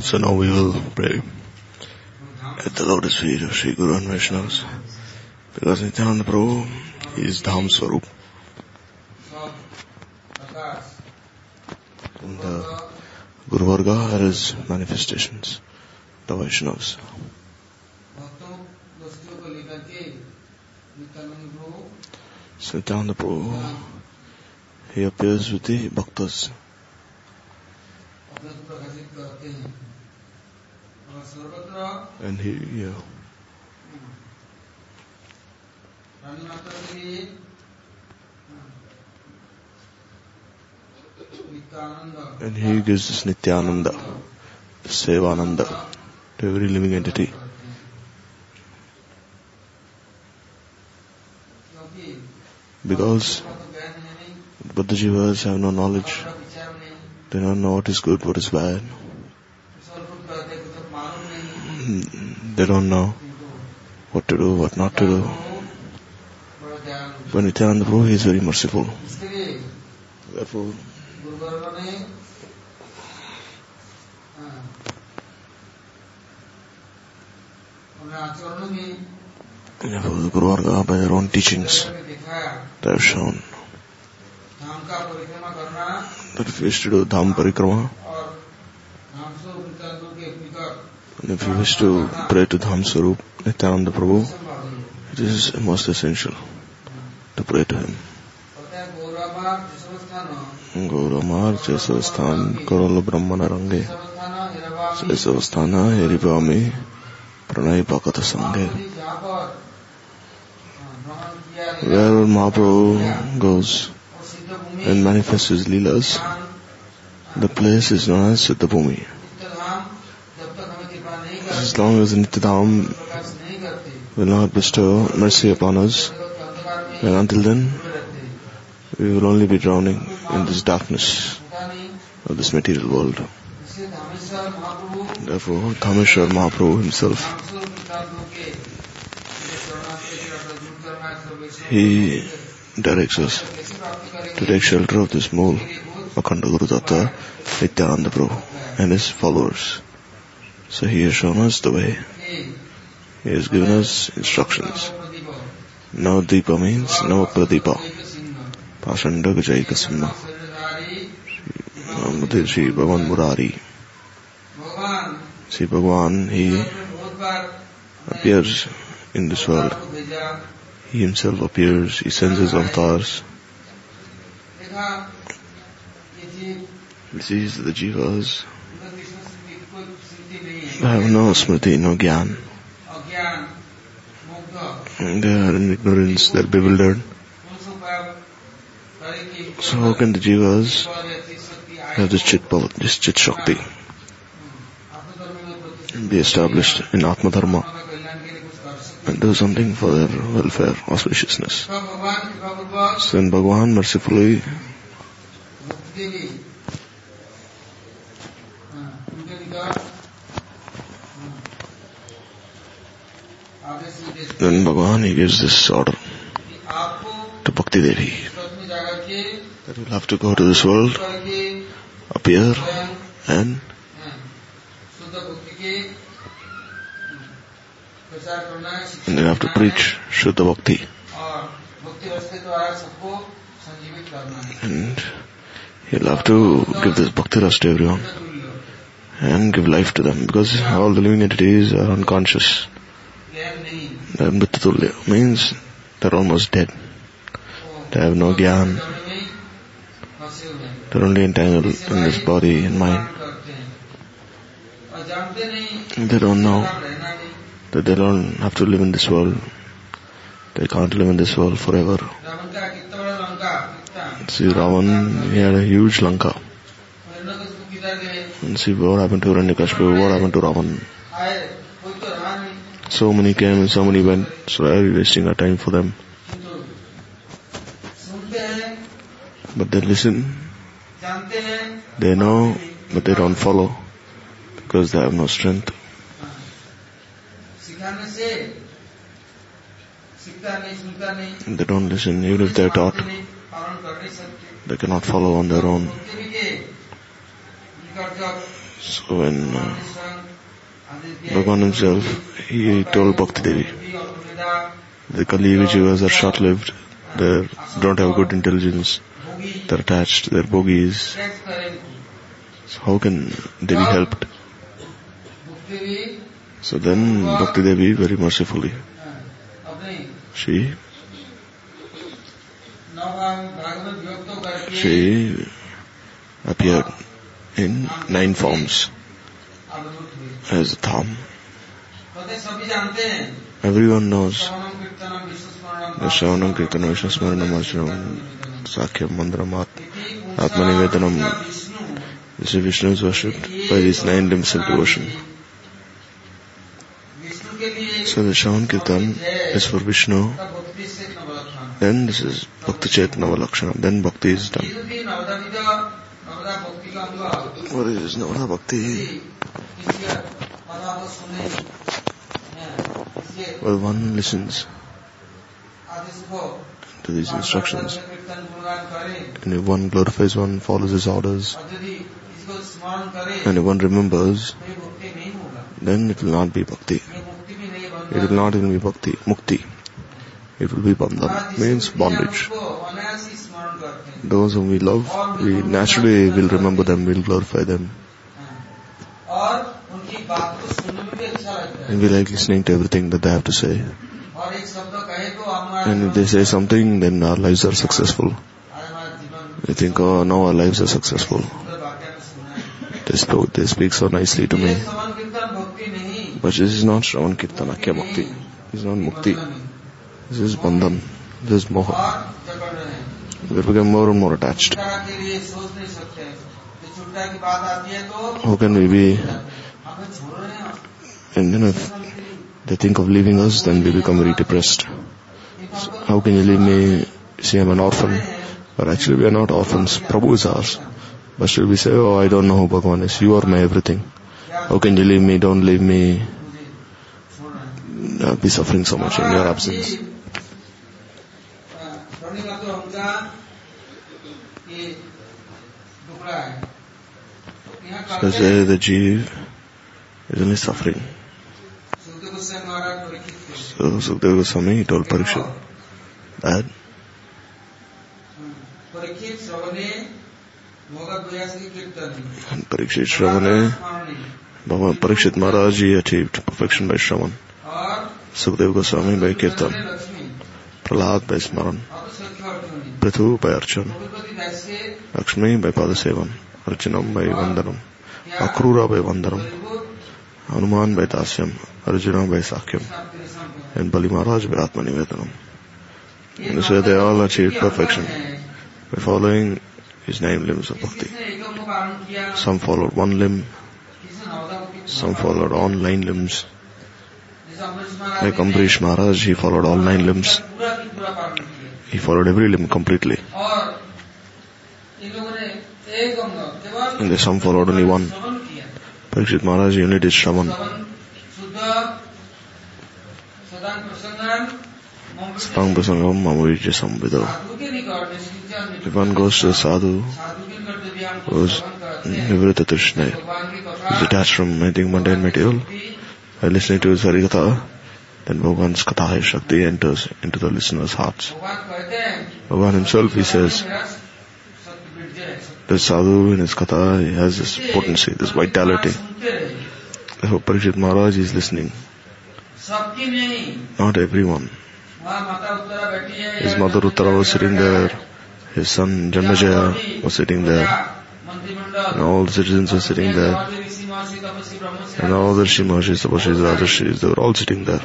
So now we will pray at the lotus feet of Sri Guru and Vaishnavas. Because Nityananda Prabhu is Dham Swarup. And the Guru Varga are his manifestations, the Vaishnavas. So Nityananda Prabhu, he appears with the bhaktas. And he, yeah. And he gives this Nityananda, Sevananda to every living entity. Because jivas have no knowledge. They don't know what is good, what is bad. They don't know what to do, what not to do. But Nityananda Prabhu is very merciful. Therefore, therefore the Guru Varga by their own teachings, they have shown that if you wish to do Dham Parikrama, and if you wish to pray to Dham Swarup Nityananda Prabhu, it is most essential to pray to him. Gauramar Jesavasthan Kaurala Brahmana Range Jesavasthana Heribhami Pranay Bhakata Sange Wherever Mahaprabhu goes and manifests his leelas, the place is known as Siddha Bhumi long as Nityadham will not bestow mercy upon us, and until then, we will only be drowning in this darkness of this material world. Therefore, Dhameshwar Mahaprabhu himself, he directs us to take shelter of this mole, Akhanda Guru Datta, Nityananda Prabhu, and his followers. So he has shown us the way. He has given us instructions. No Deepa means no Pradipa. Pashanda Gajai Kasimma. Namade Sri Bhavan Murari. Sri Bhagavan, he appears in this world. He himself appears, he sends his avatars. He sees the jivas Ah, have no smriti, no gyan. They are in ignorance, they are bewildered. So how can the jivas have this chit, this chit shakti be established in Atma Dharma and do something for their welfare, auspiciousness? So then Bhagavan mercifully Then Bhagavan he gives this order to Bhakti Devi that you'll have to go to this world, appear and and you have to preach Shuddha Bhakti. And you'll have to give this Bhakti Ras to everyone and give life to them because all the living entities are unconscious. Mritutulya means they're almost dead. They have no gyan. They're only entangled in this body and mind. They don't know that they don't have to live in this world. They can't live in this world forever. See Ravan, he had a huge Lanka. And see what happened to Hiranyakashipu, what happened to Ravan. So many came and so many went, so we wasting our time for them? But they listen, they know, but they don't follow because they have no strength. They don't listen, even if they're taught, they cannot follow on their own. So when uh, Bhagavan himself, he told Bhakti Devi, the Kali Vijayas are short-lived, they don't have good intelligence, they're attached, they're bogies. So how can they be helped? So then Bhakti Devi very mercifully, she she appeared in nine forms as a thumb. Everyone knows the Shavanam Kirtanam Vishnu Smaranam Archanam Sakyam Mandram Atmanivedanam This is Vishnu is worshipped by these nine limbs of devotion. So the Shavan Kirtan is for Vishnu. Then this is Bhakti Chaitanya Lakshanam. Then Bhakti is done. What is Navada Bhakti? Well, one listens to these instructions. And if one glorifies one, follows his orders, and if one remembers, then it will not be bhakti. It will not even be bhakti, mukti. It will be bandhan, means bondage. Those whom we love, we naturally will remember them, we will glorify them. And we like listening to everything that they have to say. And if they say something, then our lives are successful. We think, oh, now our lives are successful. They, spoke, they speak so nicely to me. But this is not Shravan Kirtan, Akya Bhakti. This is not Mukti. This is Bandhan. This is Moha. We become more and more attached. How can we be and you know, they think of leaving us, then we become very depressed. So how can you leave me? See, I'm an orphan. But actually, we are not orphans. Prabhu is ours. But still we say, oh, I don't know who Bhagavan is. You are my everything. How can you leave me? Don't leave me. I'll be suffering so much in your absence. So say eh, the Jeev is only suffering. Sukhdev Goswami told परीक्षा that Parikshit श्रवणे Bhagavan Parikshit Maharaj ji achieve perfection by shravan Sukhdev Goswami by kirtan Prahlad by smaran Prithu by archan Lakshmi by pada sevan archanam by vandanam Akrura by vandanam Hanuman by dasyam Arjun by sakhyam And Bali Maharaj by Atmanivedanam. And so they all achieved perfection by following his nine limbs of bhakti. Some followed one limb, some followed all nine limbs. Like Ambrish Maharaj, he followed all nine limbs. He followed every limb completely. And some followed only one. Parikshit Maharaj he only did Shravan. Spang Prasangam Mamurija Samvido. If one goes to a sadhu who's Nivrita Trishna, is detached from anything mundane material, by listening to his Harikatha, then Bhagavan's Katha Shakti enters into the listener's hearts. Bhagavan himself, he says, the sadhu in his Katha, he has this potency, this vitality. Therefore Parikshit Maharaj is listening. Not everyone. His mother Uttara was sitting there, his son Janmajaya was sitting there, and all the citizens were sitting there, and all the Rishi Mahashis, Tapashis, Rajarshis, they were all sitting there.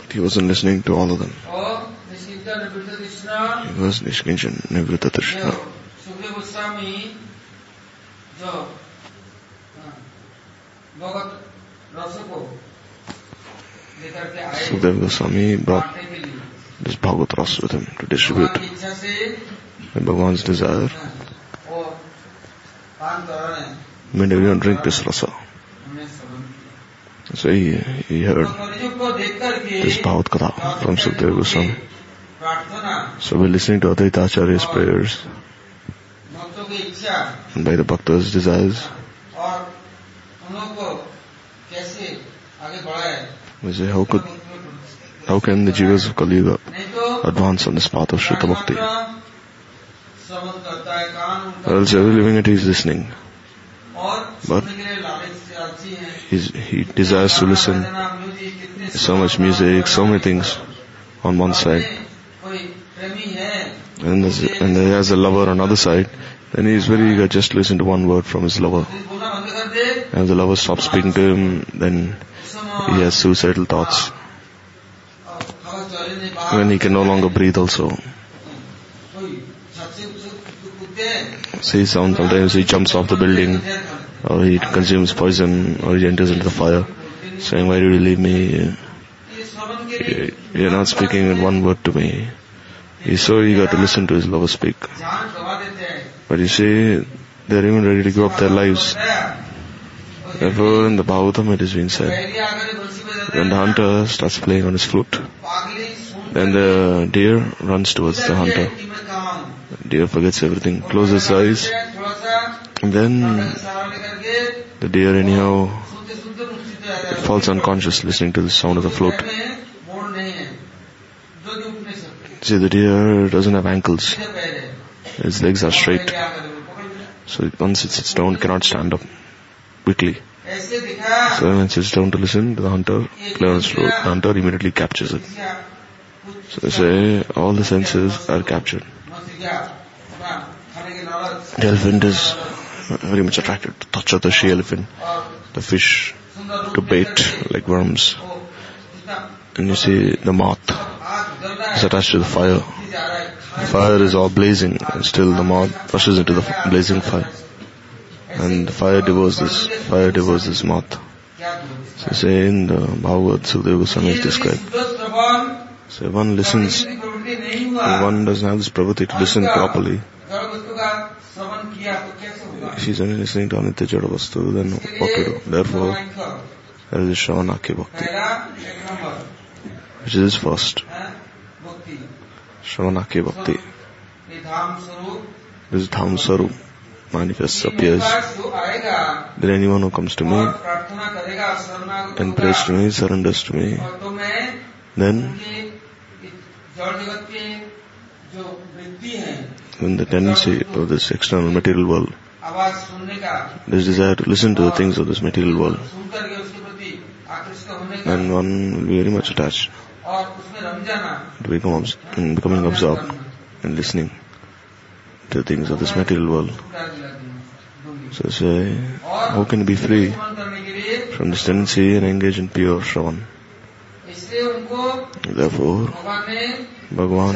But he wasn't listening to all of them. He was Nishkinchan, Nivrita Trishna. Sukdev Goswami brought this Bhagavad Ras with him to distribute. And Bhagavan's desire made everyone drink this rasa. So he, he heard this Bhagavad Katha from Sukdev Goswami. So we're listening to Advaita Acharya's prayers and by the Bhakta's desires. We say, how could, how can the jivas of Kali advance on this path of Shrita Bhakti? Or else every living entity is listening. But he desires to listen so much music, so many things on one side. And, he has a lover on the other side, then he is very eager just to listen to one word from his lover. And if the lover stops speaking to him, then he has suicidal thoughts. When he can no longer breathe also. see sometimes he jumps off the building, or he consumes poison, or he enters into the fire, saying, why did you leave me? You're not speaking in one word to me. He's so eager to listen to his lover speak. But you see, they're even ready to give up their lives Ever in the Bhagavatam it has been said, when the hunter starts playing on his flute, then the deer runs towards the hunter. The deer forgets everything, closes his eyes, and then the deer anyhow falls unconscious listening to the sound of the flute. See, the deer doesn't have ankles. Its legs are straight. So once it sits down, it cannot stand up quickly. So when it sits down to listen to the hunter, clears throat. The hunter immediately captures it. So say all the senses are captured. The elephant is very much attracted to touch of the she elephant, the fish, to bait like worms. And you see the moth is attached to the fire. The fire is all blazing and still the moth rushes into the blazing fire and fire devours fire devours his mouth. So say in the Bhagavad Sukadeva Goswami is described. So one listens, one doesn't have this pravritti to listen properly. She's only listening to Anitya Jadavastu, then what to do. Therefore, there is Shravanaki Bhakti. Which is first. Shravanaki Bhakti. This is Dham manifests, appears, that anyone who comes to me and prays to me, surrenders to me, then when the tendency of this external material world, this desire to listen to the things of this material world, and one will be very much attached. To become, becoming absorbed and listening the things of this material world. So say, how can be free from this tendency and engage in pure Shravan? Therefore, Bhagavan,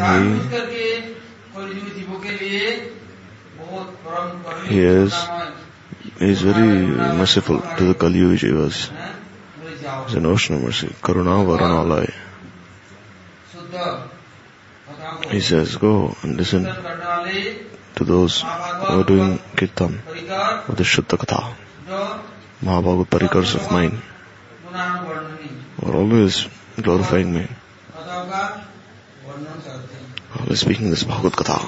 he, he is, he is very merciful to the Kali Yuga Jivas. It's an ocean of mercy. Karuna Varanalai. He says, go and listen to those who are doing kirtan of the Shuddha Katha. Mahabhagat Parikars of mine are always glorifying me. हैं Always speaking this Bhagavad Katha.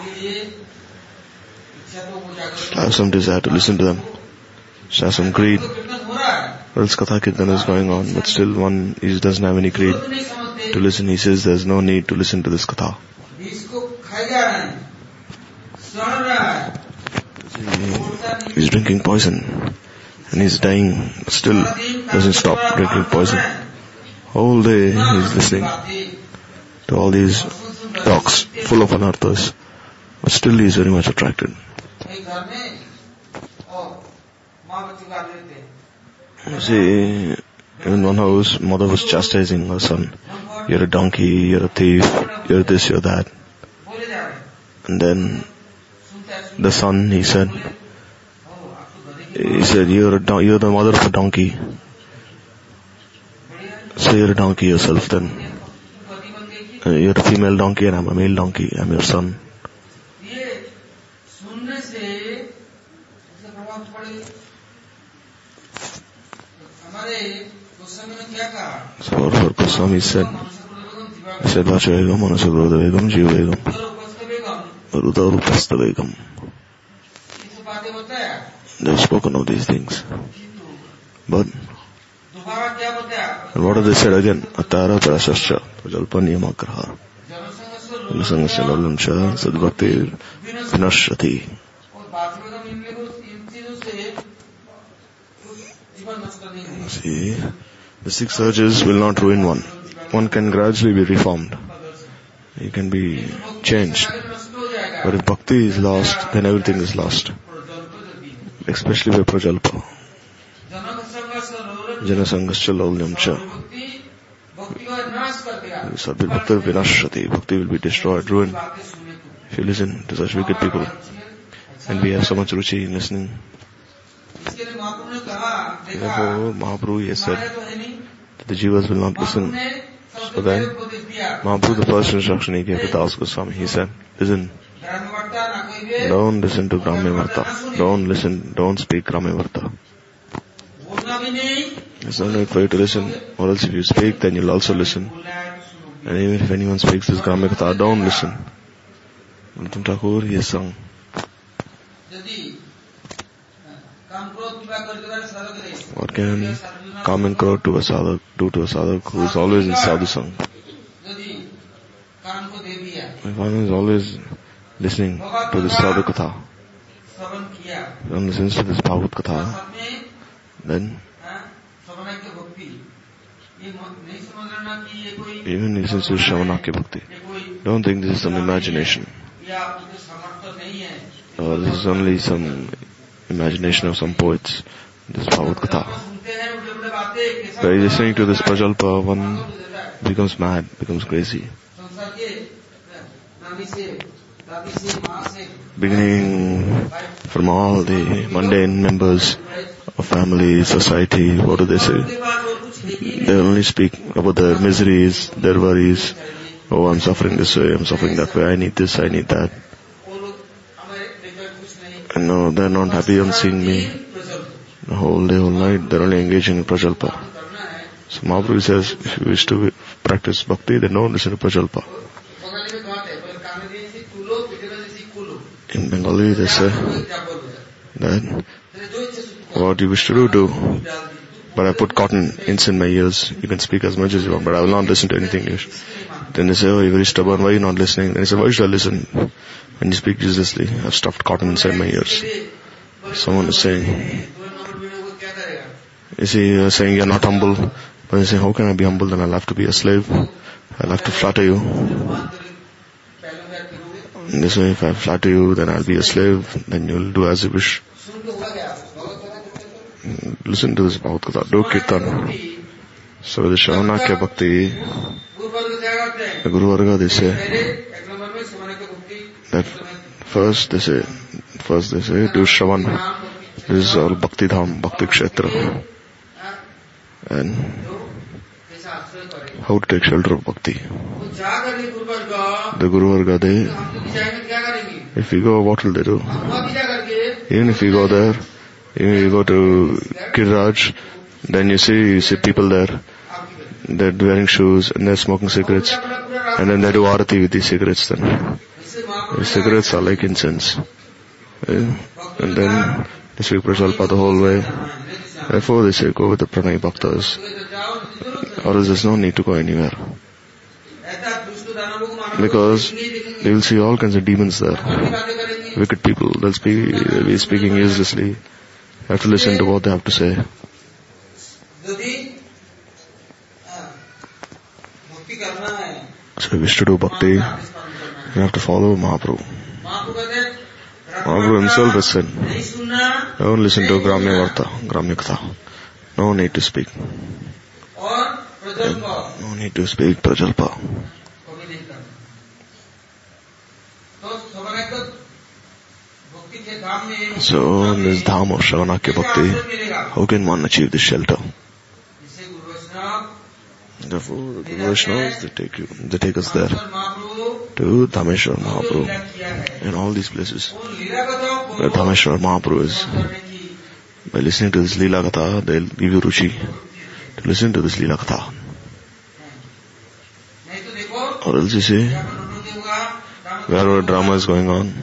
तो Should have some desire to listen to them. Should have some greed. तो हो है Or else Katha Kirtan is going on, but still one he doesn't have any greed तो to listen. He says there's no need to listen to this Katha. He's drinking poison and he's dying, still doesn't stop drinking poison. All day he's listening to all these talks full of anarthas, but still he is very much attracted. You see, in one house, mother was chastising her son. You're a donkey, you're a thief, you're this, you're that. And then the son, he said, he said, you're, don- you're the mother of a donkey. So you're a donkey yourself then. Uh, you're a female donkey and I'm a male donkey. I'm your son. So for Kuswami said, he said, Vacha Begum, Anasa Grodha Begum, Jiva Begum. Ruda Rupasta They've spoken of these things. But, and what have they said again? Atara Parashascha, Prajalpaniya Makrahar. Janasangha Shalallamsha, Sadbhaktir, Vinashati. See, the six urges will not ruin one. One can gradually be reformed. He can be changed. But if bhakti is lost, then everything is lost. Especially by Prajalpa. Janasangascha laulyamcha. Sadhvi Bhakti Vinashati. Bhakti will be destroyed, ruined. If you listen to such wicked people. And we have so much ruchi in listening. Therefore, Mahaprabhu has said that the Jivas will not listen. So then, Mahaprabhu the first instruction he gave to Das Goswami, he said, listen, don't listen to Gramyavarta. Don't listen, don't speak Gramyavarta. It's no need for you to listen, or else if you speak, then you'll also listen. And even if anyone speaks this Gramyavarta, don't listen. Antum Thakur, he has. What can common crowd to a sadhak, do to a sadhak who is always in sadhu's song? If one is always listening to this Sadhu Katha, one listens to this Bhagavad Katha, then even listens to Shravanakya Bhakti. Don't think this is some imagination. Or this is only some imagination of some poets. This Bhagavad Katha. By listening to this Prajalpa, one becomes mad, becomes crazy beginning from all the mundane members of family, society, what do they say? They only speak about their miseries, their worries. Oh, I'm suffering this way, I'm suffering that way, I need this, I need that. And no, they're not happy on seeing me. The whole day, whole night, they're only engaging in prajalpa. So Mahaprabhu says, if you wish to practice bhakti, then don't listen to prajalpa. in Bengali they say that what you wish to do, do. But I put cotton ince in my ears. You can speak as much as you want, but I will not listen to anything English. Then they say, oh, you're very stubborn. Why are you not listening? Then they say, why should I listen? When you speak uselessly, I've stuffed cotton inside my ears. Someone is saying, you see, you're saying you're not humble. But they say, how can I be humble? Then I'll have to be a slave. I'll have to flatter you. They say, if I flatter you, then I'll be a slave. Then you'll do as you wish. Listen to this Bhagavad Gita. Do Kirtan. So the Shavanakya Bhakti, हैं the Guru Varga, they say, that first they say, first they say, do Shravan. This is all Bhakti Dham, Bhakti Kshetra. हाँ, And how to take shelter of bhakti. The Guru Varga, they, if we go, what will they do? Even if we go there, even if we go to Kiraj, then you see, you see people there, they're wearing shoes and they're smoking cigarettes, and then they do arati with these cigarettes then. The cigarettes are like incense. Yeah? And then they speak Prajalpa the whole way. Therefore they say, go with the pranay bhaktas or else there's no need to go anywhere. Because you will see all kinds of demons there. Wicked people, they'll speak, be speaking uselessly. You have to listen to what they have to say. So if you wish to do bhakti, you have to follow Mahaprabhu. Mahaprabhu himself has said, don't listen to Gramya Varta, Gramya Katha. No need to speak. और प्रजल्प No need to speak Prajalpa. कभी नहीं करना तो सवर्ण को भक्ति के धाम में So in this dham of Shravanakya कैसे Bhakti, आश्रय मिलेगा how can one achieve this shelter? जिससे गुरु वैष्णव Therefore, the Guru Vaishnavas, they take you, they take us there और महाप्रभु to Dhameshwar जो Mahaprabhu लीला किया है and all these places उन लीला कथाओं को where Dhameshwar Mahaprabhu is. करने की By listening to this Leela Katha, they'll give you ruchi to Listen to this Leela Katha. Or else you say, wherever drama is going on,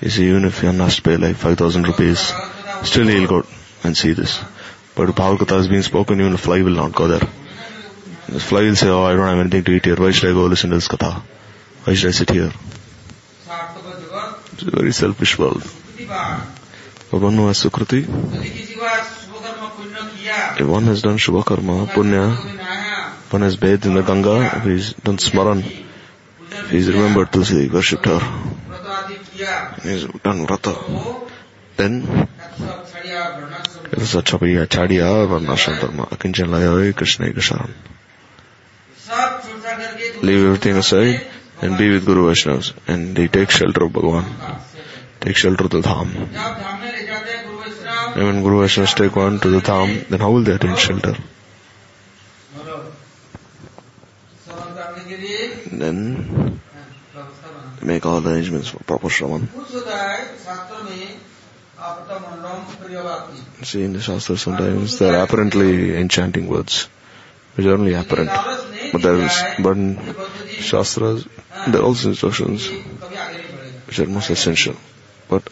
you see, even if you must pay like 5,000 rupees, still he'll go and see this. But Bhava Katha has been spoken, even a fly will not go there. The fly will say, oh, I don't have anything to eat here. Why should I go listen to this Katha? Why should I sit here? It's a very selfish world. But one who has किया if one has done Shubha Karma, Punya, one has bathed in the Ganga, if he's done Smaran, if he's remembered Tulsi, worshipped her, he's done Vrata, तो then सब छड़िया वर्णाश्रम it is a Chapaya, Chadiya, Varnashram Dharma, Akinchan Laya, Krishna करके Leave everything aside and be with Guru Vaishnavas and they take shelter of Bhagavan, take shelter of the Dham. Even Guru Vaishnavas take one to the Dham, then how will they attain shelter? Then make all arrangements for proper shravan. See, in the Shastra sometimes there are apparently enchanting words, which are only apparent. But there is, but Shastras, there are also instructions which are most essential. But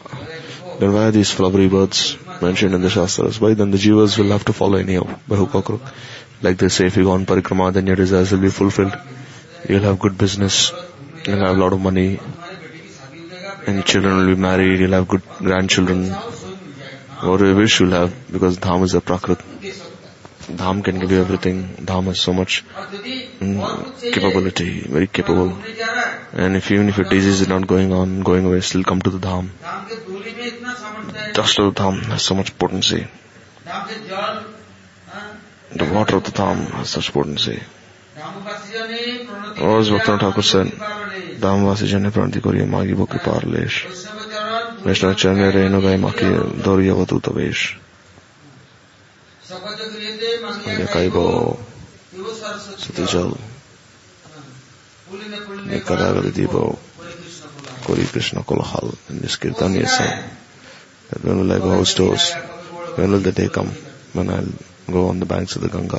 then why are these flowery words? mentioned in the Shastras. Why? then the Jivas will have to follow any of hook or. Like they say, if you go on parikrama, then your desires will be fulfilled. You'll have good business, you'll have a lot of money, and children will be married, you'll have good grandchildren. Whatever you wish you'll have, because Dham is a Prakrit. Dham can give you everything. Dham has so much capability, very capable. And if even if your disease is not going on, going away, still come to the Dham. Dust of the Dham has so much potency. The water of the Dham has such potency. और भक्तन Thakur sir धामवासी जन प्रणति करिए मागी बो कृपार लेश वैष्णव चरण रेणु गए माखी दौरिया वतु तवेश Jakaibo, Satijal, Nikaragadibo, Kori Krishna Kolahal, and this Kirtan is saying that when will I go house doors? When will the day come when I'll go on the banks of the Ganga?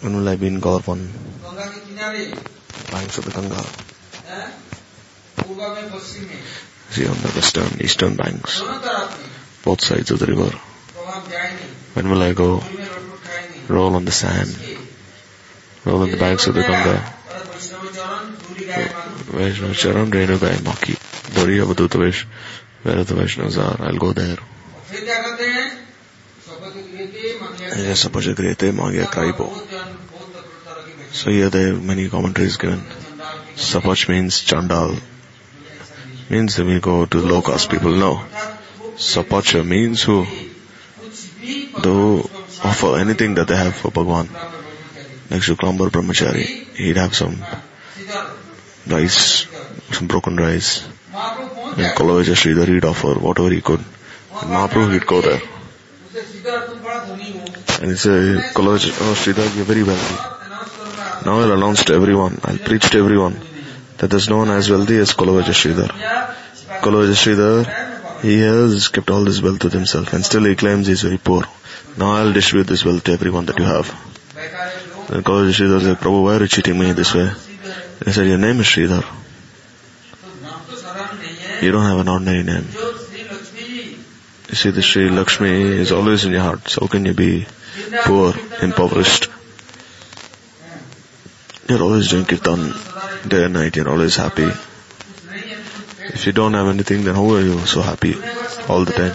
When will I be in Gaurvan? Banks of the Ganga. See on the western, eastern banks, both sides of the river. When will I go? Roll on the sand. Roll in the banks of the Ganga. my Charan Renukai Maki. Dori Avadutavish. Where the Vaishnavas are, I'll go there. Magya So here there are many commentaries given. Sapach means Chandal. Means that we go to low caste people. No. Sapacha means who? to offer anything that they have for Bhagwan. Next to Klambar Brahmachari, he'd have some rice, some broken rice. And Kolavecha Sridhar, he'd offer whatever he could. And Mahaprabhu, he'd go there. And he said, Kolavecha oh, Sridhar, you're very wealthy. Now I'll announce to everyone, I'll preach to everyone that there's no one as wealthy as Kolavecha Sridhar. Kolavecha Sridhar he has kept all this wealth to himself and still he claims he is very poor. Now I'll distribute this wealth to everyone that you have. Then Kolavecha Sridhar said, Prabhu, why are you cheating me this way? He said, your name is Sridhar. You don't have an ordinary name. You see, the Sri Lakshmi is always in your heart. So how can you be poor, impoverished? You're always doing kirtan day and night. You're always happy. If you don't have anything, then how are you so happy all the time?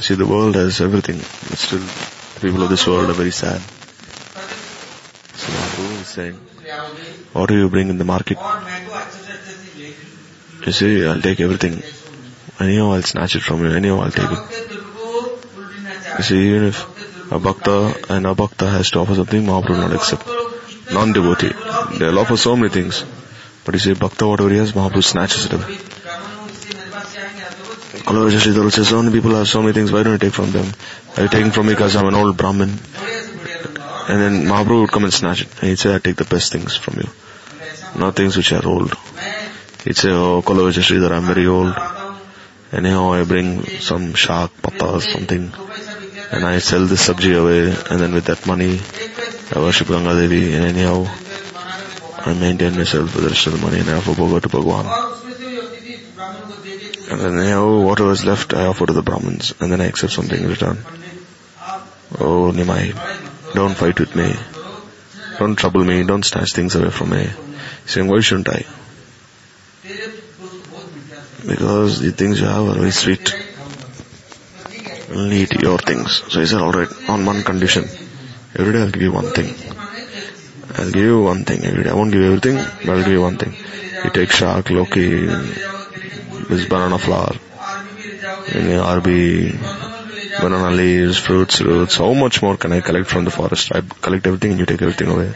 See, the world has everything, but still, the people of this world are very sad. So Mahaprabhu is saying, what do you bring in the market? You see, I'll take everything. Anyhow, I'll snatch it from you. Anyhow, I'll take it. You see, even if a bhakta and a bhakta has to offer something, Mahaprabhu will not accept. Non-devotee. They'll offer so many things. But you see, bhakta, whatever he has, Mahaprabhu snatches it away. Kolavecha Sridhar says, so many people have so many things, why don't you take from them? Are you taking from me because I'm an old Brahmin? And then Mahaprabhu would come and snatch it. And he'd say, I take the best things from you. Not things which are old. He'd say, oh, I'm very old. Anyhow, I bring some shak, pata, something. And I sell this sabji away. And then with that money, I worship Ganga Devi. And anyhow, I maintain myself with the rest of the money and I offer Bhoga to Bhagwan. And then, oh, whatever is left, I offer to the Brahmins. And then I accept something in return. Oh, Nimai, don't fight with me. Don't trouble me. Don't snatch things away from me. He's saying, why shouldn't I? Because the things you have are very sweet. Only eat your things. So he said, alright, on one condition. Every day I'll give you one thing. I'll give you one thing. I won't give you everything, but I'll give you one thing. You take Shark, Loki, this banana flower, any RB, banana leaves, fruits, roots. How much more can I collect from the forest? I collect everything and you take everything away.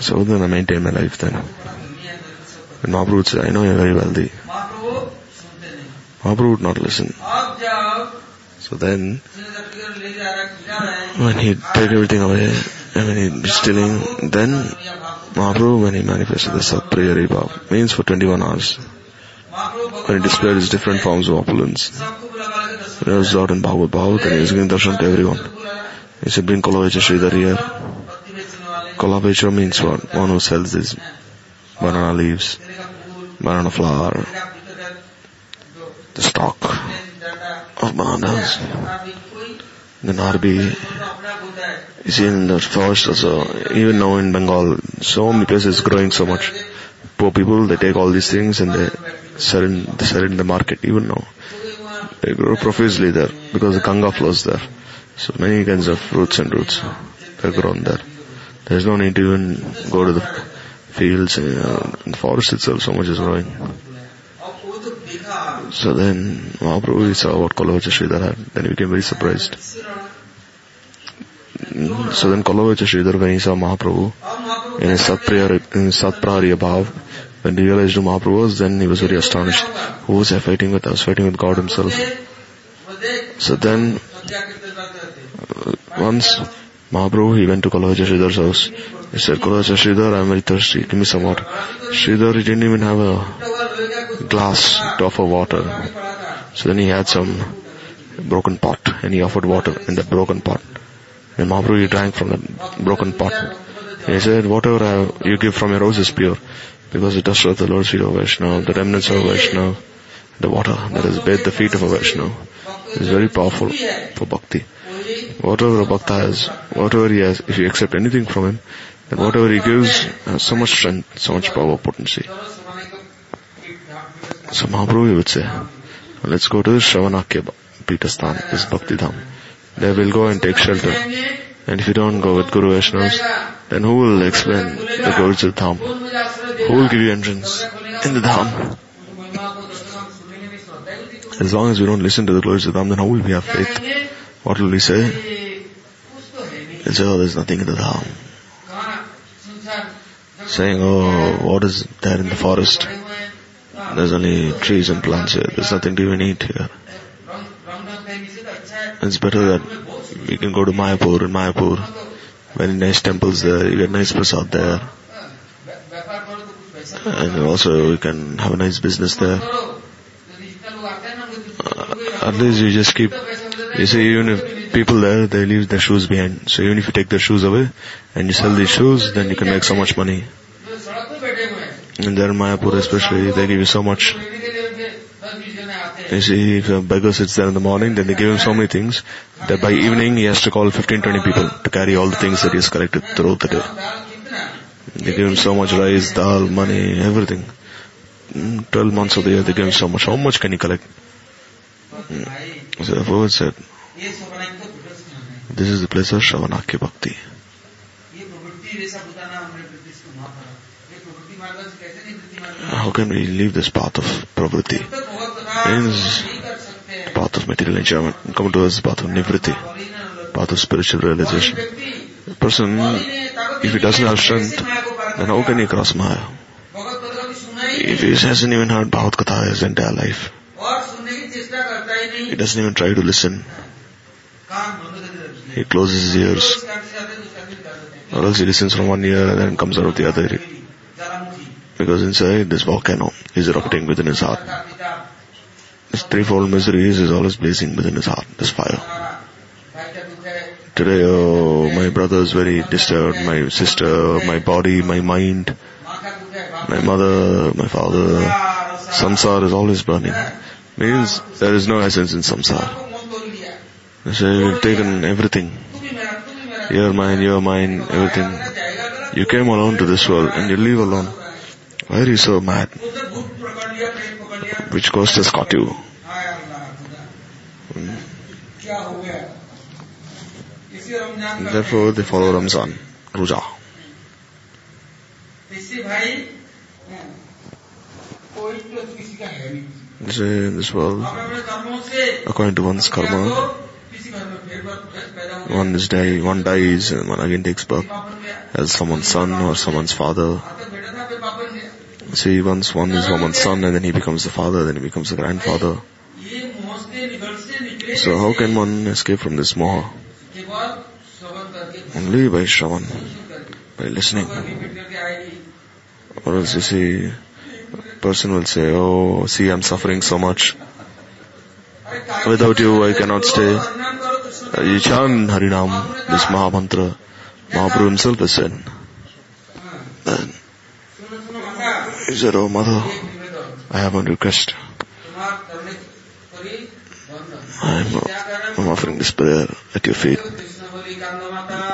So then I maintain my life then. And Mahaprabhu said, I know you're very wealthy. Mahaprabhu would not listen. So then, when he take everything away, and stealing. Then Mahaprabhu, when he manifested the Satprahari Bhav, means for 21 hours, when he displayed his different forms of opulence. When he was out in Bhagavad Bhavat and he was giving darshan to everyone. He said, bring Kolavecha Sridhar here. Kolavecha means what? One who sells these banana leaves, banana flower, the stock of bananas the Narbi, you see in the forest also, even now in Bengal, so many places growing so much. Poor people, they take all these things and they sell in, they sell in the market, even now. They grow profusely there, because the Ganga flows there. So many kinds of fruits and roots are grown there. There's no need to even go to the fields, and, uh, in the forest itself so much is growing. So then Mahaprabhu saw what Kalavacha Sridhar had. Then he became very surprised. Mm, so then Kalavacha Sridhar, when he saw Mahaprabhu in his Satprahariya Satprahari Bhav, when he realized who Mahaprabhu was, then he was very astonished. Who was I fighting with? I was fighting with God himself. So then, uh, once Mahaprabhu, he went to Kalavacha Sridhar's house. He said, Kalavacha Sridhar, I am very thirsty. Give me some water. Sridhar, he didn't even have a glass to offer water. So then he had some broken pot and he offered water in that broken pot. And Mahaprabhu drank from the broken pot. And he said, whatever I, you give from your rose is pure because the dust of the Lord's feet of Vaishnava, the remnants of Vaishnava, the water that has bathed the feet of a Vaishnava is very powerful for bhakti. Whatever a bhakta has, whatever he has, if you accept anything from him, then whatever he gives has so much strength, so much power, potency. So Mahaprabhu would say, let's go to Shravanakya Peterstan, this Bhakti Dham. There we'll go and take shelter. And if you don't go with Guru Vaishnavas, then who will explain the Guru's Dham? Who will give you entrance in the Dham? As long as we don't listen to the Guru's Dham, then how will we have faith? What will we say? We'll say, oh, there's nothing in the Dham. Saying, oh, what is there in the forest? There's only trees and plants here. There's nothing to even eat here. It's better that we can go to Mayapur. In Mayapur, very nice temples there. You get nice prasad there. And also you can have a nice business there. Uh, at least you just keep, you see even if people there, they leave their shoes behind. So even if you take their shoes away and you sell these shoes, then you can make so much money. In there, Mayapur especially, they give you so much. You see, if a beggar sits there in the morning, then they give him so many things that by evening he has to call 15, 20 people to carry all the things that he has collected throughout the day. They give him so much rice, dal, money, everything. Mm, 12 months of the year, they give him so much. How much can he collect? Mm. So the poet said, this is the place of Shravanaki Bhakti. how can we leave this path of pravritti? Means path of material enjoyment and come to us, path of nivritti, path of spiritual realization. A person, if he doesn't have strength, then how can he cross Maya? If he hasn't even heard Bhagavad Katha his entire life, he doesn't even try to listen. He closes his ears, or else he listens from one ear and then comes out of the other ear because inside this volcano is erupting within his heart. This threefold misery is always blazing within his heart, this fire. Today, oh, my brother is very disturbed, my sister, my body, my mind, my mother, my father. Samsara is always burning. Means there is no essence in samsara. So say, you've taken everything. Your mind, your mind, everything. You came alone to this world and you leave alone. Why are you so mad? Which ghost has caught you? Therefore, they follow Ramzan, Ruja. In this world, according to one's karma, one is one dies, and one again takes birth as someone's son or someone's father. So he once one is one's son and then he becomes the father, then he becomes the grandfather. So how can one escape from this moha? Only by Shravan, by listening. Or else you see, person will say, oh, see I'm suffering so much. Without you I cannot stay. Uh, you chant Harinam, this Mahamantra. Mahaprabhu himself has said. Then he said, oh mother, I have a request. I'm, I'm offering this prayer at your feet.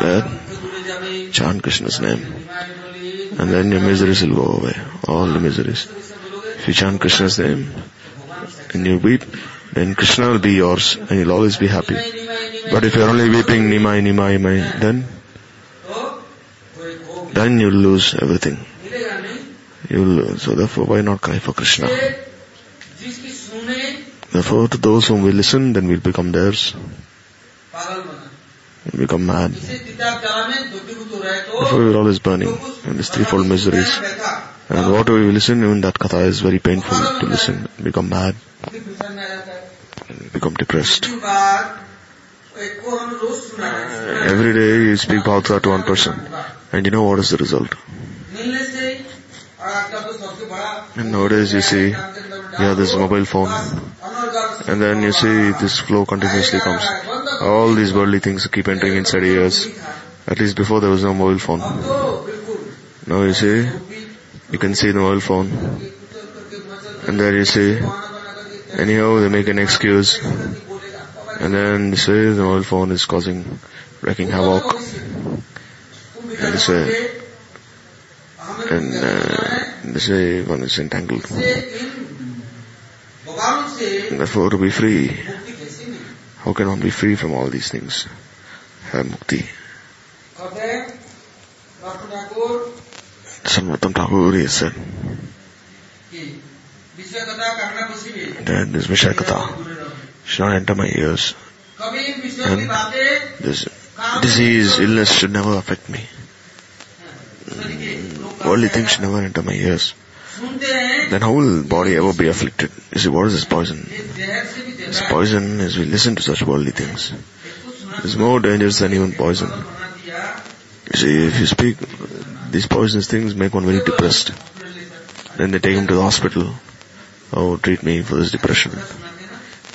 Dad, chant Krishna's name. And then your miseries will go away. All the miseries. If you chant Krishna's name and you weep, then Krishna will be yours and you'll always be happy. But if you're only weeping Nimai, Nimai, Nimai, then, then you'll lose everything. Will, so therefore why not cry for Krishna? Therefore to those whom we listen, then we'll become theirs. We'll become mad. Therefore we're always burning in these threefold miseries. And whatever we listen, even that katha is very painful to listen. Become mad. Become depressed. Every day you speak Bhagavad to one person. And you know what is the result? And nowadays you see, yeah, this mobile phone. And then you see this flow continuously comes. All these worldly things keep entering inside ears. At least before there was no mobile phone. Now you see, you can see the mobile phone. And then you see, anyhow they make an excuse. And then you see the mobile phone is causing, wrecking havoc. And you and uh, this way one is entangled. Therefore, to be free, how can one be free from all these things? Have mukti. Samvatam Thakur? Has said that this Vishakata should not enter my ears. And this disease, illness should never affect me. Worldly things never enter my ears. Then how will body ever be afflicted? You see, what is this poison? This poison is we listen to such worldly things. It is more dangerous than even poison. You see, if you speak, these poisonous things make one very depressed. Then they take him to the hospital. Oh, treat me for this depression.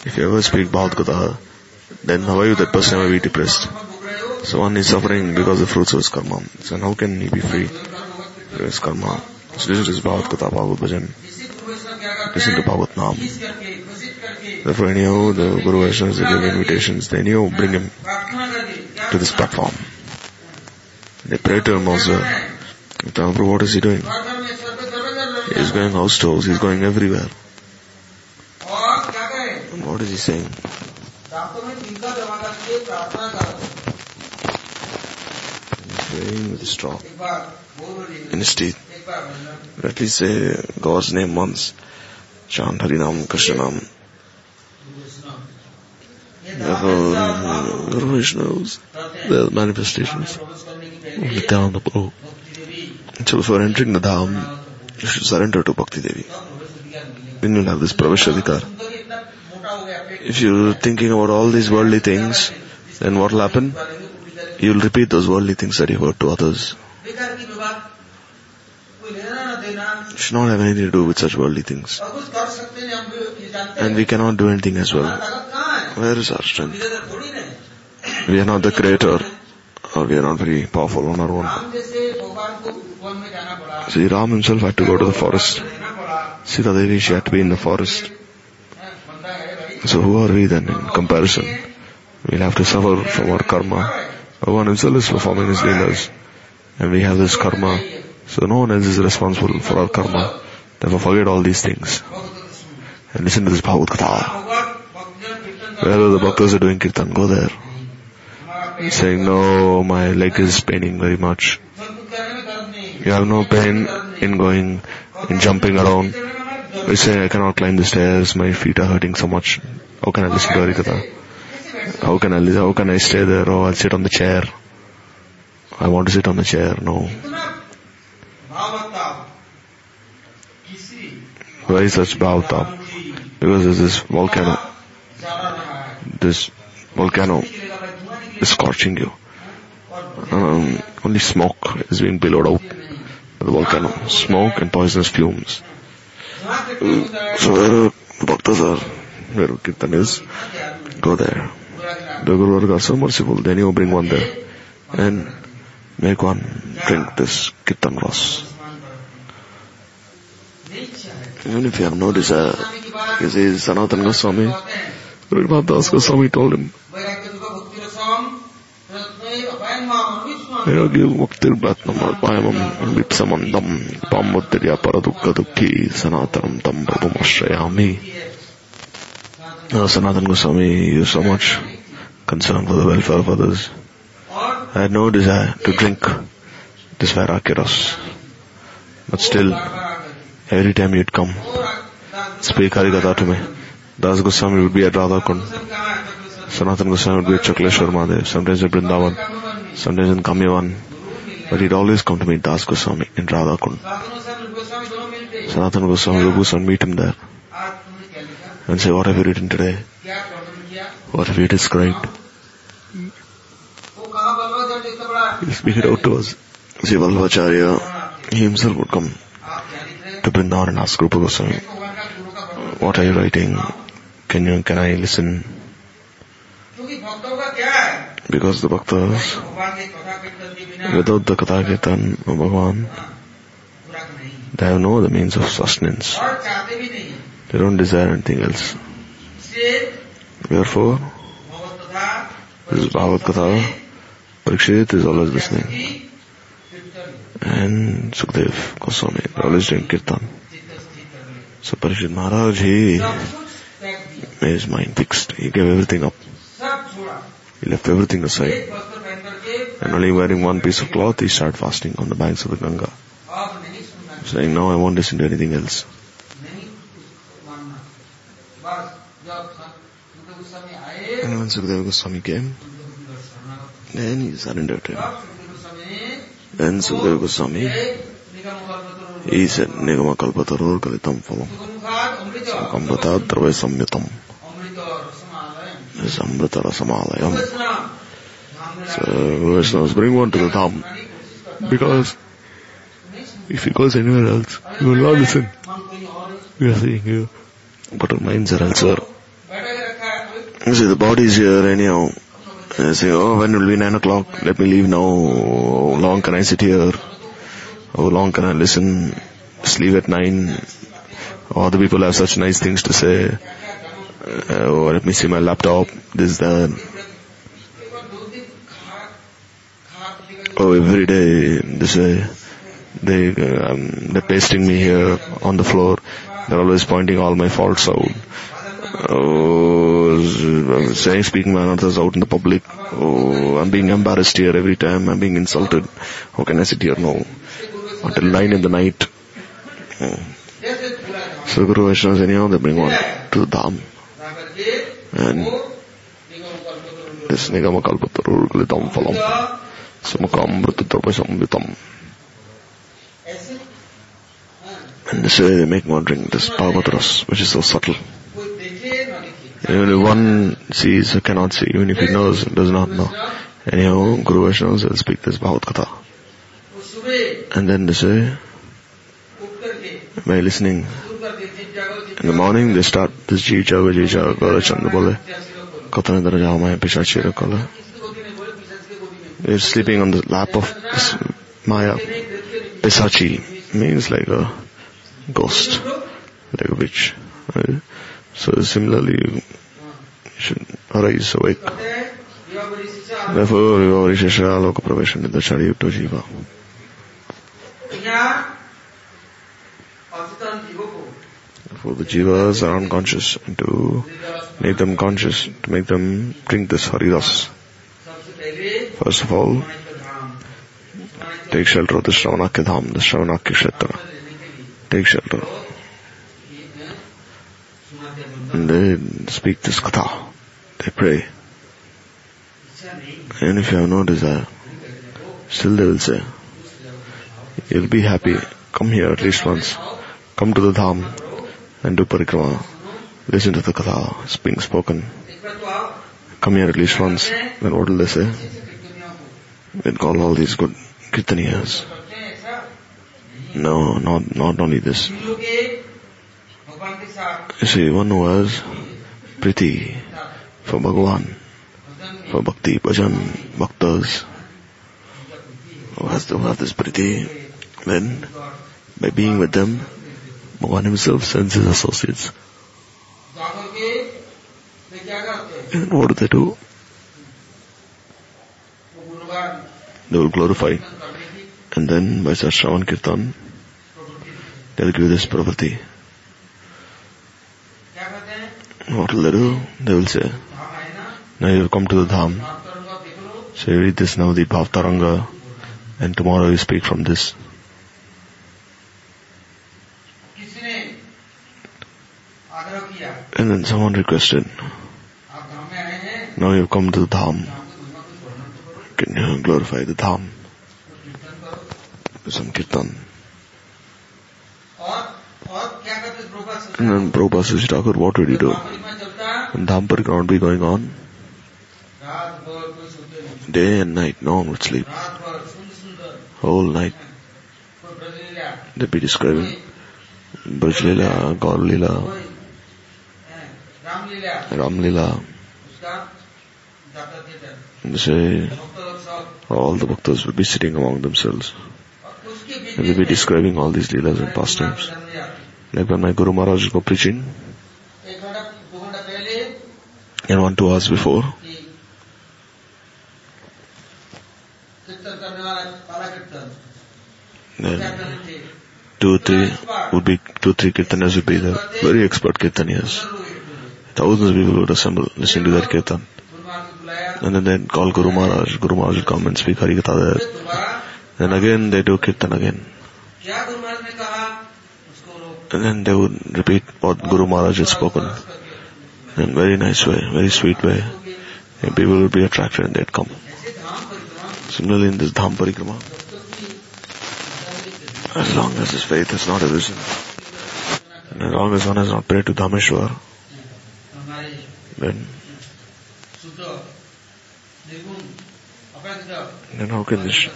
If you ever speak Bhagavad Gita, then how are you that person will be depressed? So one is suffering because of the fruits of his karma. So how can he be free? Grace Karma. Listen to this Bhagavad Gita, Bhagavad Bhajan. Listen to Bhagavad Nam. Therefore, anyhow, the Guru Vaishnavas, they give invitations. They anyhow bring him to this platform. They pray to what is he doing? He's going house to house. He's going everywhere. What is he saying? He's praying with the straw instead, or at least say God's name once. Chant Harinam krishnam. the Guru Vishnu's the manifestations of the Nityananda Prabhu. So before entering the Dham, you should surrender to Bhakti Devi. Then you'll have this Praveshadikar. If you're thinking about all these worldly things, then what'll happen? You'll repeat those worldly things that you heard to others. It should not have anything to do with such worldly things. And we cannot do anything as well. Where is our strength? We are not the creator, or we are not very powerful on our own. See, Ram himself had to go to the forest. Sita Devi, she had to be in the forest. So who are we then in comparison? We'll have to suffer from our karma. Bhagavan himself is performing his leelas. And we have this karma. So no one else is responsible for our karma. Therefore forget all these things. And listen to this Bhagavad Katha. Wherever the bhaktas are doing kirtan, go there. Saying, no, my leg is paining very much. You have no pain in going, in jumping around. You say, I cannot climb the stairs, my feet are hurting so much. How can I listen to Harikatha? How can I? How can I stay there? Oh, I'll sit on the chair. I want to sit on the chair. No. Why such bhavtap? Because this volcano. This volcano is scorching you. Um, only smoke is being billowed out by the volcano. Smoke and poisonous fumes. So where are, where Kirtan is, go there. The Guru Varga are so merciful, then you bring one there and make one drink this Kirtan Ras. Even if you have no desire, you see Sanatan Goswami, Raghunath Das Goswami told him, Vairagya muktir bhatnam arpayamam vipsamandam pamudirya paradukka dukhi sanatanam tam prabhum ashrayami. Now Sanatan Goswami is so much concerned for the welfare of others. I had no desire to drink this Vairagya. But still, every time you'd come, speak Harikatha to me. Das Goswami would be at Radhakund. Sanatan Goswami would be at Chakleshwar Mahadev, sometimes at Vrindavan, sometimes in Kamyavan. But he'd always come to meet Das Goswami in Radhakund. Sanatan Goswami would go and meet him there and say, what have you written today? What have you described? He'll speak it out to us. See, Vallabhacharya, he himself would come to Vrindavan and ask Rupa Goswami, what are you writing? Can you, can I listen? Because the bhaktas, without the Katha Kirtan of Bhagavan, they have no other means of sustenance. They don't desire anything else. Therefore, this is Bhagavad Katha. Parikshit is always listening. And Sukdev Goswami is always doing Kirtan. So Parikshit Maharaj, he made his mind fixed. He gave everything up. He left everything aside. And only wearing one piece of cloth, he started fasting on the banks of the Ganga. Saying, no, I won't listen to anything else. And when Sukadeva Goswami came, then he surrendered to him. Then Sukadeva Goswami, he said, Nigama kalpataror kalitam phalam. Samkambrata dravai samyatam. Sambrata rasamalayam. So, Vaishnavas bring one to the dham. Because if he goes anywhere else, he will not listen. We are seeing you. But our minds are elsewhere. You see, the body is here anyhow. I say, oh, when will be nine o'clock? Let me leave now. How long can I sit here? How long can I listen? Sleep at nine. Other people have such nice things to say. Uh, oh, let me see my laptop. This, that. Oh, every day, this way. They, um, they're pasting me here on the floor. They're always pointing all my faults out. Oh, saying, speaking my others out in the public. Oh, I'm being embarrassed here every time. I'm being insulted. How can I sit here now? Until nine in the night. Oh. So Guru Vaishnavas anyhow, they bring one to the Dham. And this Nigama Kalpatarur Glitam Phalam. Samakam Vratadrapa Samvitam. And this way they make one drink this Bhagavatas, which is so subtle. If one sees or cannot see, even if he knows, does not know. Anyhow, Guru Vaishnavas will speak this Bhagavad Katha. And then they say, by listening, in the morning they start this Ji Jaga Ji Jaga Gaura Chanda Bole, Katana Dara Maya Pishachi Rakala. They're sleeping on the lap of this Maya. Pisachi means like a ghost. like a witch. Right? So similarly, you should arise awake. हैं Therefore, your Rishishra Loka Praveshan in the Chariyukta Jiva. For the jivas are unconscious and to make them conscious, to make them drink this Haridas. First of all, take shelter of the Shravanakya Dham, the Shravanakya Kshetra. Take shelter. They speak this kata. They pray. And if you have no desire, still they will say, you'll be happy. Come here at least once. Come to the dham and do parikrama. Listen to the katha. It's being spoken. Come here at least once. Then what will they say? They call all these good kirtaniyas. No, not, not only this. You see, one was pretty for Bhagwan, for bhakti, bhajan, bhaktas, who has, to, have this pretty. Then, by being with them, Bhagwan himself sends his associates. And what do they do? They will glorify. And then by Sashravan Kirtan, they'll give this property. What will they do? They will say, now you have come to the Dham. So you read this now, the Bhavtaranga, and tomorrow you speak from this. And then someone requested, now you have come to the Dham. Can you glorify the Dham? Some kirtan. And Prabhupada says, Thakur, what did you do? And can't be going on day and night. No one would sleep. Whole night. They'd be describing Braj Lila, Gaur Lila, Ram Lila. They say all the bhaktas would be sitting among themselves. And they'd be describing all these leelas and pastimes. Like when my Guru Maharaj go preaching, and one, two hours before, then two, three would be, two, three kirtanias would be there. Very expert kirtanias. Thousands of people would assemble listening to that kirtan. And then they'd call Guru Maharaj. Guru Maharaj would come and speak Harikatha there. Then again they do kirtan again. And then they would repeat what Guru Maharaj had spoken in very nice way, very sweet way. And people would be attracted and they'd come. Similarly in this Dham Parikrama, as long as his faith has not arisen, and as long as one has not prayed to Dhameshwar, then, then how can this,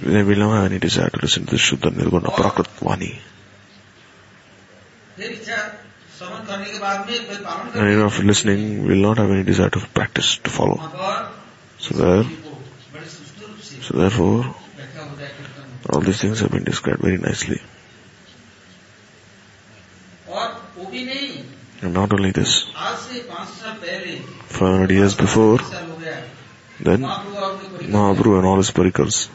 they will not have any desire to listen to the Shuddha Nirguna Prakrit Vani. And you know, after listening, we will not have any desire to practice, to follow. So there, so therefore, all these things have been described very nicely. And not only this, 500 years before, then Mahaprabhu and all his parikars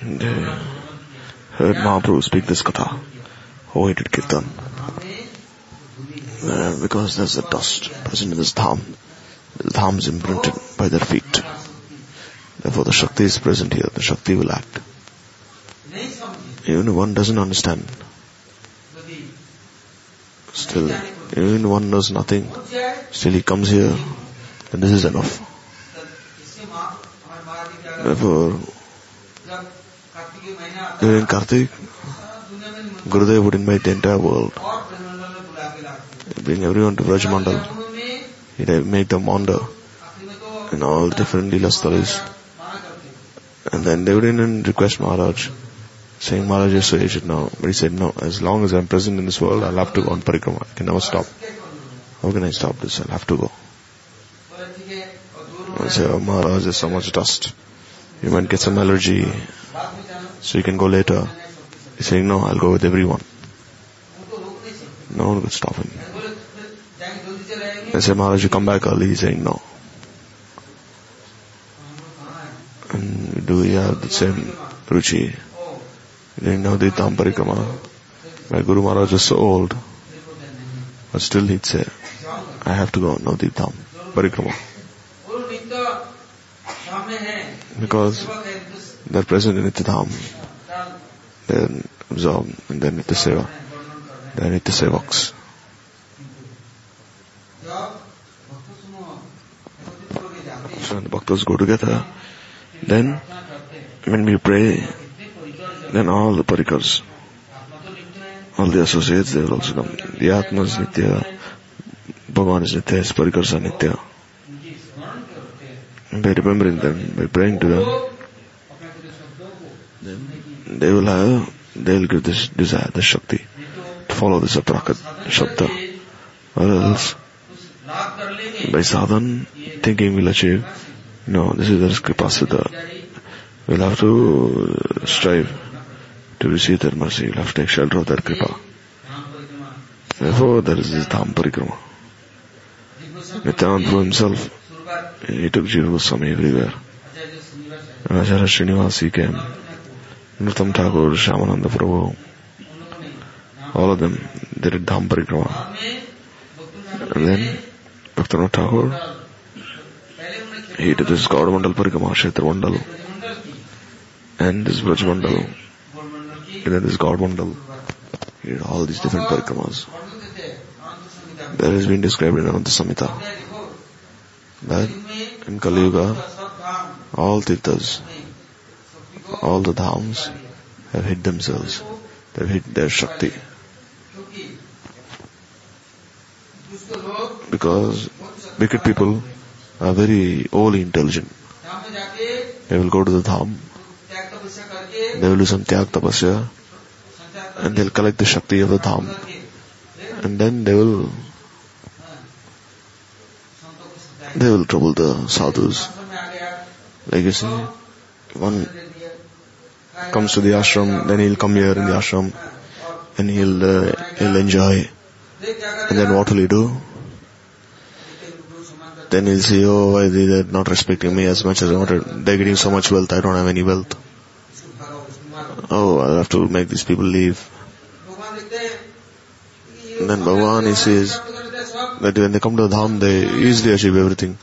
and heard Mahaprabhu speak this katha. Oh, he did kirtan. Uh, because there's a dust present in this dham. The dham is imprinted by their feet. Therefore the Shakti is present here. The Shakti will act. Even if one doesn't understand, still, even if one knows nothing, still he comes here, and this is enough. Therefore, during Kartik, Gurudev would invite the entire world, bring everyone to Braj Mandal. He'd make them wander in all different Leela stories. And then they would even request Maharaj, saying Maharaj is so aged now. But he said, no, as long as I'm present in this world, I'll have to go on parikrama. I can never stop. How can I stop this? I'll have to go. I say, oh, Maharaj, there's so much dust. You might get some allergy so you can go later. He's saying, no, I'll go with everyone. No one could stop him. I say, Maharaj, you come back early. He's saying, no. And do we have the same ruchi? You didn't have the Tamparikama. My Guru Maharaj is so old. But still he'd say, I have to go, no Diptam, Parikrama. Because they're present in Nitya They're absorbed in the Nitya They are Nitya Sevaks. So when the bhaktas go together, then when we pray, then all the parikas, all the associates, they will also come. The Atma is Nitya, Bhagavan is Nitya, his parikas are Nitya. By remembering them, by praying to them, they will have, they will give this desire, this Shakti, to follow this Aprakat Shabda. Or else, by sadhan, thinking we'll achieve. No, this is the Kripasita. We'll have to strive to receive that mercy. We'll have to take shelter of that Kripa. Therefore, there is this Dham Parikrama. Nityanand himself, he took Jiva Goswami everywhere. Acharya Srinivas, he came. Narottam Thakur, Shyamananda Prabhu, all of them, they did Dham Parikrama. And then, Bhaktivinoda Thakur, he did this Gaudamandal Parikrama, Kshetra and this Braj Mandal, and then this God Mandal. He did all these different parikramas. That has been described in the Samhita. That in Kali Yuga, all tirthas, all the dhams have hid themselves. They've hid their Shakti. Because wicked people are very overly intelligent. They will go to the dham. They will do some tyak tapasya. And they'll collect the Shakti of the dham. And then they will they will trouble the sadhus. Like you see, one comes to the ashram, then he'll come here in the ashram and he'll, uh, he'll enjoy. And then what will he do? Then he'll say, oh, why they're not respecting me as much as I wanted. They're getting so much wealth, I don't have any wealth. Oh, i have to make these people leave. And then Bhagwan he says that when they come to the Dham, they easily achieve everything.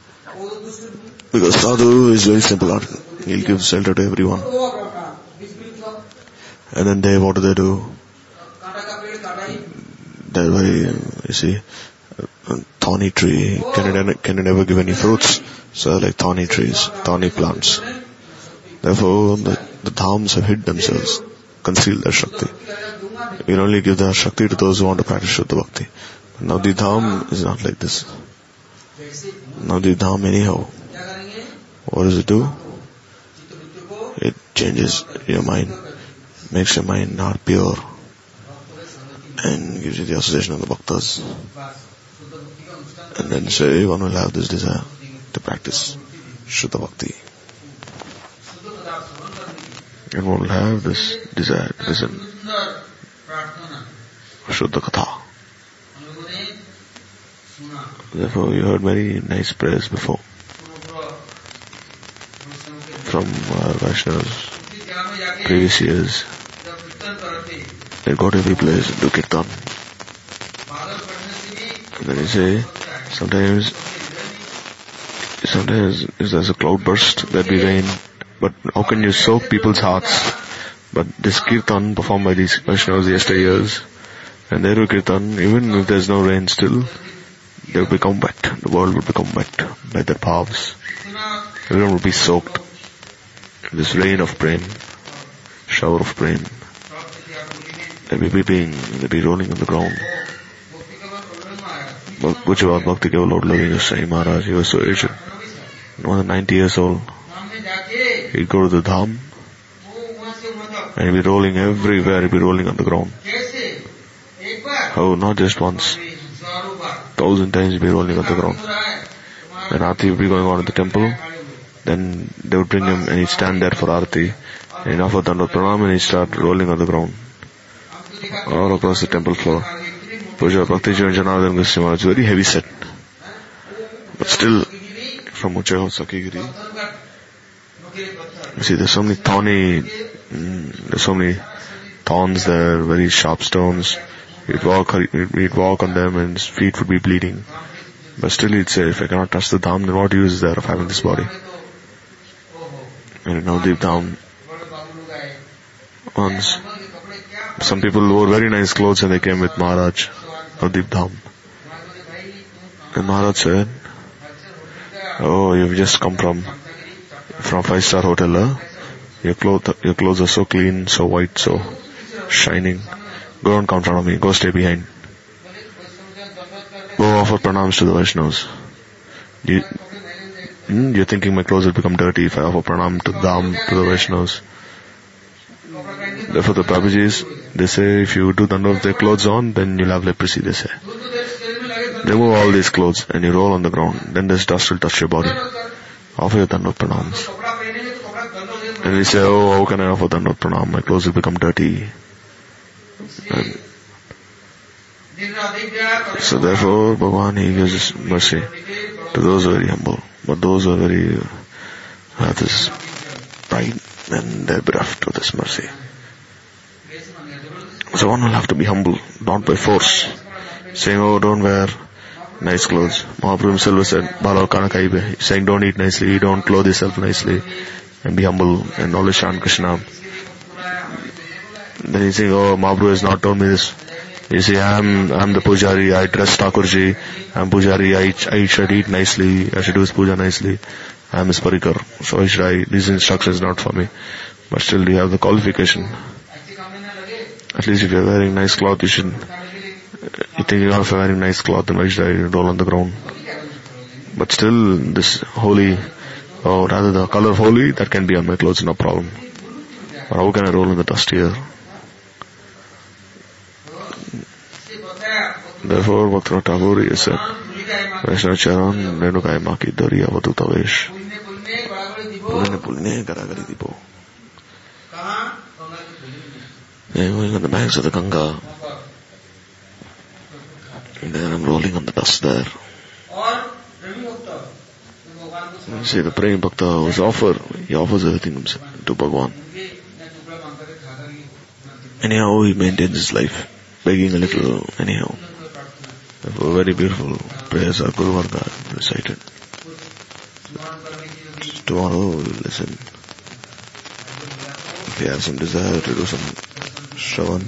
Because Sadhu is very simple. He'll give shelter to everyone. And then they, what do they do? They, way, you see, thorny tree, can it, can it ever give any fruits? So like thorny trees, thorny plants. Therefore, the, the dhams have hid themselves, concealed their Shakti. We'll only give their Shakti to those who want to practice Shuddha Bhakti. Now the dham is not like this. Now the dham anyhow. What does it do? It changes your mind makes your mind not pure and gives you the association of the bhaktas. And then so everyone will have this desire to practice Shuddha Bhakti. And one will have this desire to listen Shuddha Katha. Therefore, you heard very nice prayers before from uh, Vaishnavas previous years. They go to the place do kirtan. Then you say, sometimes, sometimes there's a cloudburst, there be rain, but how can you soak people's hearts? But this kirtan performed by these Vaishnavas yesteryears, and their kirtan, even if there's no rain still, they'll become wet. The world will become wet by their paths. Everyone will be soaked. This rain of prem, shower of prem they'll be being, they be rolling on the ground. Which about Bhakti is the same Maharaj, he was so aged. More than 90 years old. He'd go to the Dham. And he'd be rolling everywhere, he'd be rolling on the ground. Oh, not just once. Thousand times he'd be rolling on the ground. Then Arati would be going on the temple. Then they would bring him and he'd stand there for Arati. And he'd offer Dandot Pranam and he'd start rolling on the ground. All across the temple floor. Puja Bhakti Janardhan Goswami very heavy set. But still, from Uchaho Sakigiri, you see there's so many thorny, mm, there's so many thorns there, very sharp stones. He'd walk, he'd walk on them and his feet would be bleeding. But still he'd say, if I cannot touch the dham, then what use is there of having this body? And now deep down, once, some people wore very nice clothes and they came with Maharaj, Navadwip Dham. And Maharaj said, Oh, you've just come from, from five star hotel, huh? Your clothes, your clothes are so clean, so white, so shining. Go don't come in front of me, go stay behind. Go offer pranams to the Vaishnavas. You, hmm, you're thinking my clothes will become dirty if I offer pranam to Dham, to the Vaishnavas. Therefore the Prabhujis, they say if you do none of their clothes on, then you'll have leprosy, they say. Remove all these clothes and you roll on the ground, then this dust will touch your body. Offer your Dandot pranams. And we say, oh, how can I offer Dandot pranam? My clothes will become dirty. And so therefore, Bhagavan, He gives mercy to those who are very humble. But those who are very, uh, have this pride, then they're bereft of this mercy. So one will have to be humble, not by force. Saying, oh, don't wear nice clothes. Mahaprabhu himself said, Bala Kanakaibe. saying, don't eat nicely, don't clothe yourself nicely, and be humble, and always chant Krishna. Then he's saying, oh, Mahaprabhu has not told me this. You see, I'm, I'm the pujari, I dress Thakurji, I'm pujari, I, I should eat nicely, I should do his puja nicely. I'm his parikar. So why should I, these instructions not for me. But still you have the qualification. At least if you're wearing nice cloth, you should, uh, you think you're of wearing nice cloth, and why should I roll on the ground? But still, this holy, or rather the color of holy, that can be on my clothes, no problem. But how can I roll in the dust here? Therefore, Bhaktivinoda Thakur is said, Vaishnava Charan, Renukai Maki Dariya Vadutavesh. Pulne Pulne Garagari Dipo. I'm going on the banks of the Ganga. And then I'm rolling on the dust there. You see, the praying bhakta was offer, he offers everything to Bhagwan. Anyhow, he maintains his life, begging a little, anyhow. Therefore, very beautiful prayers are Guru Varga recited. Tomorrow listen. If you have some desire to do some Shravan,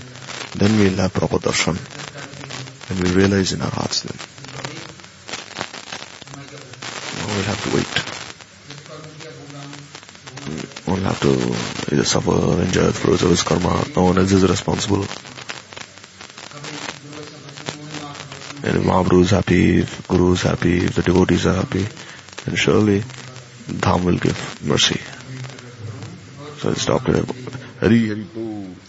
then we'll have proper darshan. And we'll realize in our hearts then. Now we'll have to wait. We'll have to either suffer enjoy fruits of his karma. No one else is responsible. And if Mahaprabhu is happy, if Guru is happy, if the devotees are happy, then surely Dham will give mercy. So I stopped here. Hari Hari Bol.